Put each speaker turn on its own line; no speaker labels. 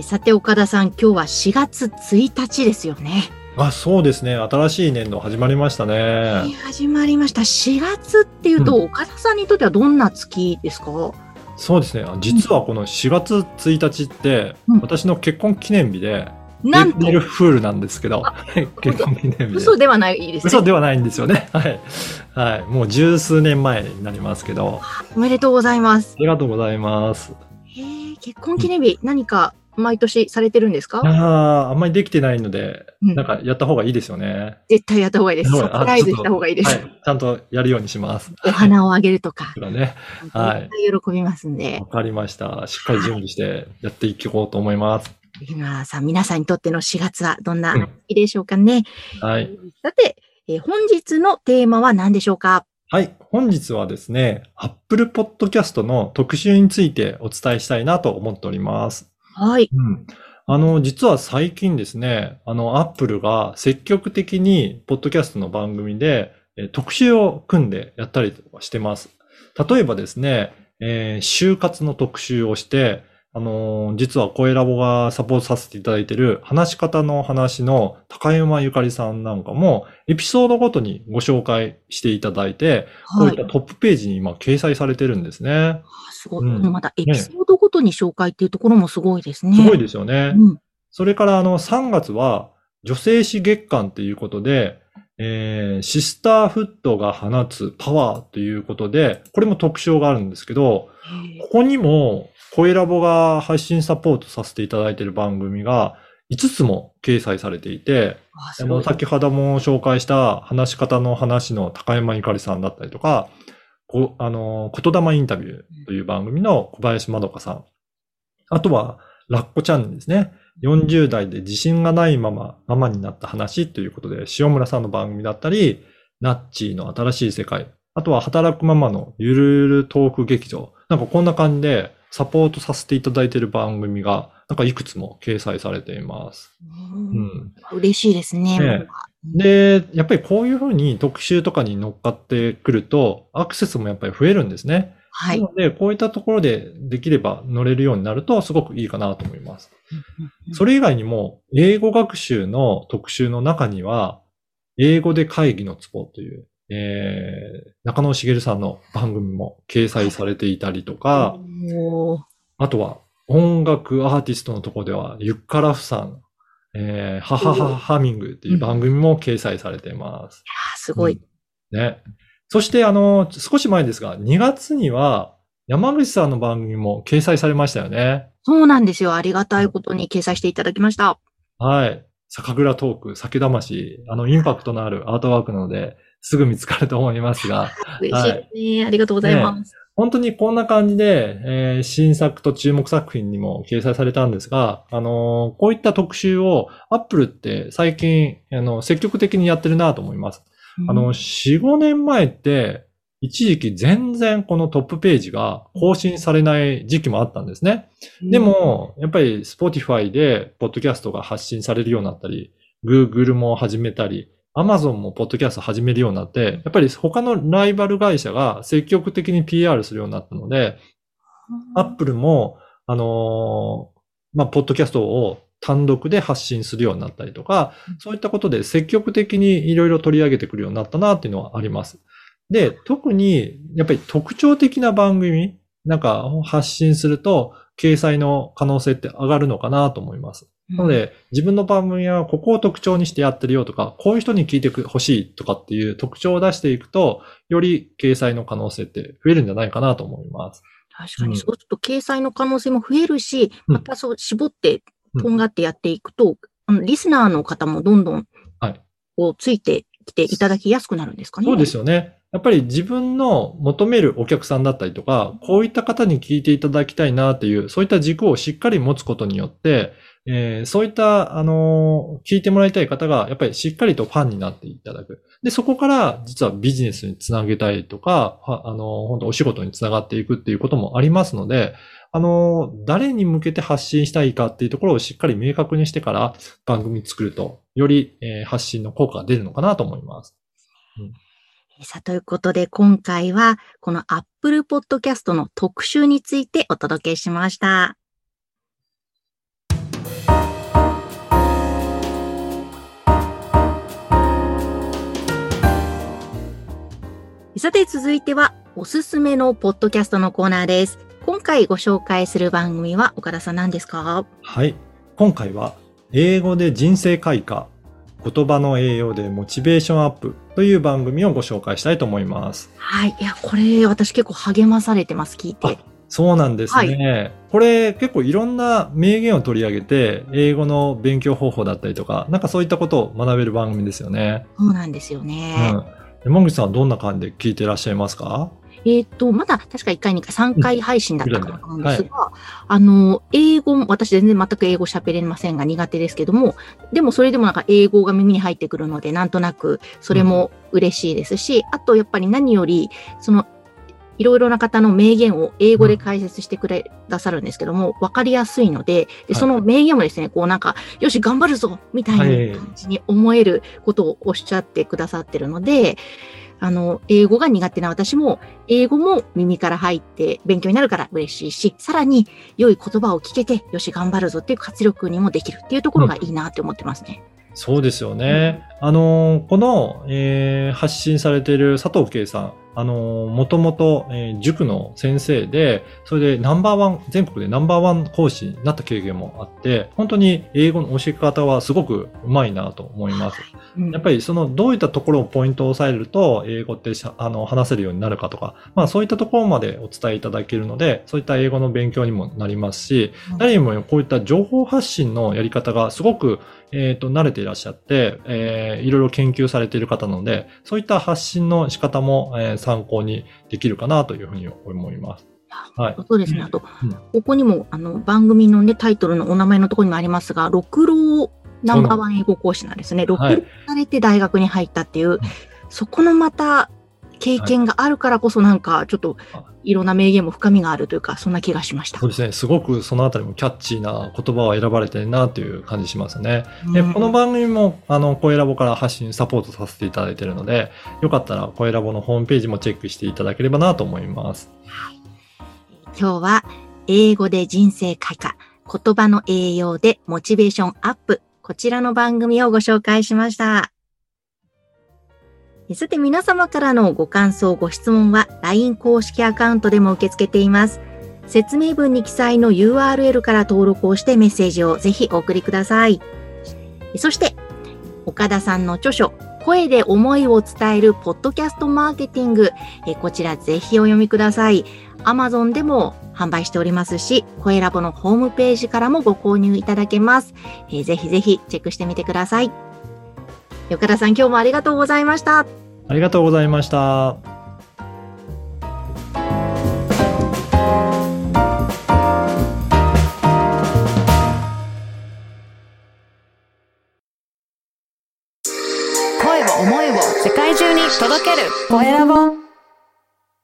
えさて、岡田さん、今日は4月1日ですよね。
あ、そうですね。新しい年度始まりましたね。
始まりました。4月っていうと、
う
岡田さんにとってはどんな月ですか？
そうですね。実はこの4月1日って、
うん
私の結婚記念日で、
なんと
エ、ルフールなんですけど、結婚記念日で。
嘘ではないですね。
嘘ではないんですよね。はい。はい。もう十数年前になりますけど、
おめでとうございます
あ。りがとうございます。
へえ、結婚記念日、何か毎年されてるんですか？
ああ、あんまりできてないので、
うん
なんかやった方がいいですよね。
絶対やった方がいいです。
はい
サプライズした方がいいです。
はい。ちゃんとやるようにします。
お花をあげるとか。
だね。はい
絶対喜びますんで
わ。かりました。しっかり準備してやっていこうと思います。
今さん、皆さんにとっての4月はどんな
うん
日でしょうかね？
はい。
さて、えー本日のテーマは何でしょうか？
はい。本日はですね、Apple Podcast の特集についてお伝えしたいなと思っております。
はい。
うん。あの、実は最近ですね、あの、アップルが積極的に、ポッドキャストの番組で、え特集を組んでやったりとかしてます。例えばですね、えー就活の特集をして、あのー実は声ラボがサポートさせていただいている話し方の話の高山ゆかりさんなんかも、エピソードごとにご紹介していただいて、こう
はい
いった。トップページに今掲載されてるんですね。
あすごい。
うん
またエピソードごとに紹介っていうところもすごいですね。
すごいですよね。
うん。
それからあの3月は女性誌月間ということで、えーシスターフットが放つパワーということで、これも特徴があるんですけど、ここにも声ラボが配信サポートさせていただいている番組が5つも掲載されていて、
あ
の、先ほども紹介した話し方の話の高山ゆかりさんだったりとか、こあの、言霊インタビューという番組の小林まどかさん。あとは、ラッコチャンネルですね。40代で自信がないまま、ママになった話ということで、塩村さんの番組だったり、ナッチーの新しい世界。あとは、働くママのゆるゆるトーク劇場。なんかこんな感じで、サポートさせていただいている番組が、なんかいくつも掲載されています。
う
うんん。
嬉しいですね。
ねで、やっぱりこういうふうに特集とかに乗っかってくると、アクセスもやっぱり増えるんですね。
はい
な。ので、こういったところでできれば乗れるようになると、すごくいいかなと思います。それ以外にも、英語学習の特集の中には、英語で会議のツボという、えー、中野茂さんの番組も掲載されていたりとか、あとは音楽アーティストのところでは、ユッカラフさん、えー、ハハハハミングっていう番組も掲載されています。
あすごい。
ね。そして、あの、少し前ですが、2月には、山口さんの番組も掲載されましたよね。
そうなんですよ。ありがたいことに掲載していただきました。
はい。酒蔵トーク、酒魂、あの、インパクトのあるアートワークなので、すぐ見つかると思いますが、
嬉しいですね。ありがとうございます。
本当にこんな感じで、えー新作と注目作品にも掲載されたんですが、あのーこういった特集を Apple って最近、あの、積極的にやってるなと思います。あの、4、5年前って、一時期全然このトップページが更新されない時期もあったんですね。で、も、やっぱり Spotify でポッドキャストが発信されるようになったり、Google も始めたり、Amazon もポッドキャスト始めるようになって、やっぱり他のライバル会社が積極的に PR するようになったので、Apple も、あのーまあ、ポッドキャストを単独で発信するようになったりとか、そういったことで積極的にいろいろ取り上げてくるようになったなっていうのはあります。で、特に、やっぱり特徴的な番組なんか発信すると、掲載の可能性って上がるのかなと思います。なので、自分の番組はここを特徴にしてやってるよとか、こういう人に聞いてほしいとかっていう特徴を出していくと、より掲載の可能性って増えるんじゃないかなと思います。
確かに、
うん
そうすると掲載の可能性も増えるし、
うん
またそう絞って、
うん
とんがってやっていくと、あのリスナーの方もどんどん、
はい
こう、ついてきていただきやすくなるんですかね。
そうですよね。やっぱり自分の求めるお客さんだったりとか、こういった方に聞いていただきたいなっていう、そういった軸をしっかり持つことによって、えーそういった、あのー聞いてもらいたい方が、やっぱりしっかりとファンになっていただく。で、そこから、実はビジネスにつなげたいとか、あのー本当お仕事につながっていくっていうこともありますので、あのー誰に向けて発信したいかっていうところをしっかり明確にしてから番組作ると、より、えー発信の効果が出るのかなと思います。
うんさあ、ということで、今回は、この Apple Podcast の特集についてお届けしました。さて、続いては、おすすめのポッドキャストのコーナーです。今回ご紹介する番組は、岡田さん何ですか？
はい。今回は、英語で人生開花、言葉の栄養でモチベーションアップという番組をご紹介したいと思います。
はい。いや、これ、私結構励まされてます、聞いて。
そうなんですね。これ結構いろんな名言を取り上げて、英語の勉強方法だったりとか、なんかそういったことを学べる番組ですよね。
そうなんですよ
う
ね。
ん。山口さんはどんな感じで聞いてらっしゃいますか？
えっ、と、まだ確か1回、2回、3回配信だったかな。と思うんですが、あの、英語も、私全然全く英語喋れませんが苦手ですけども、でもそれでもなんか英語が耳に入ってくるので、なんとなくそれも嬉しいですし、あとやっぱり何より、その、いろいろな方の名言を英語で解説してくれださるんですけども、わかりやすいので、で、その名言もですね、こうなんか、よし、頑張るぞみたいな感じに思えることをおっしゃってくださってるので、あの、英語が苦手な私も、英語も耳から入って勉強になるから嬉しいし、さらに良い言葉を聞けて、よし、頑張るぞっていう活力にもできるっていうところがいいなって思ってますね。
そうですよね。あのーこの、えー発信されている佐藤圭さん、あのーもともと、えー塾の先生で、それでナンバーワン、全国でナンバーワン講師になった経験もあって、本当に英語の教え方はすごくうまいなと思います。
うん
やっぱりそのどういったところをポイントを押さえると英語ってしゃあの話せるようになるかとか、まあそういったところまでお伝えいただけるので、そういった英語の勉強にもなりますし、
うん
誰よりもこういった情報発信のやり方がすごく、えっ、と、慣れていらっしゃって、えーいろいろ研究されている方なので、そういった発信の仕方も、えー参考にできるかなというふうに思います。はい。
そうですね。あと、
うん
ここにも、あの、番組のね、タイトルのお名前のところにもありますが、六郎ナンバーワン英語講師なんですね。六
はい
郎されて大学に入ったっていう、そこのまた経験があるからこそなんか、ちょっといろんな名言も深みがあるというか、そんな気がしました
そう。ですね。すごくそのあたりもキャッチーな言葉を選ばれてるなという感じしますね。で、
うん
この番組も、あの、声ラボから発信サポートさせていただいているので、よかったら声ラボのホームページもチェックしていただければなと思います。
今日は、英語で人生開花、言葉の栄養でモチベーションアップ、こちらの番組をご紹介しました。さて皆様からのご感想、ご質問は LINE 公式アカウントでも受け付けています。説明文に記載の URL から登録をしてメッセージをぜひお送りください。そして、岡田さんの著書、声で思いを伝えるポッドキャストマーケティング、えこちらぜひお読みください。Amazon でも販売しておりますし、声ラボのホームページからもご購入いただけます。えーぜひぜひチェックしてみてください。岡田さん、今日もありがとうございました。
ありがとうございました。
声を思いを世界中に届けるコエラボ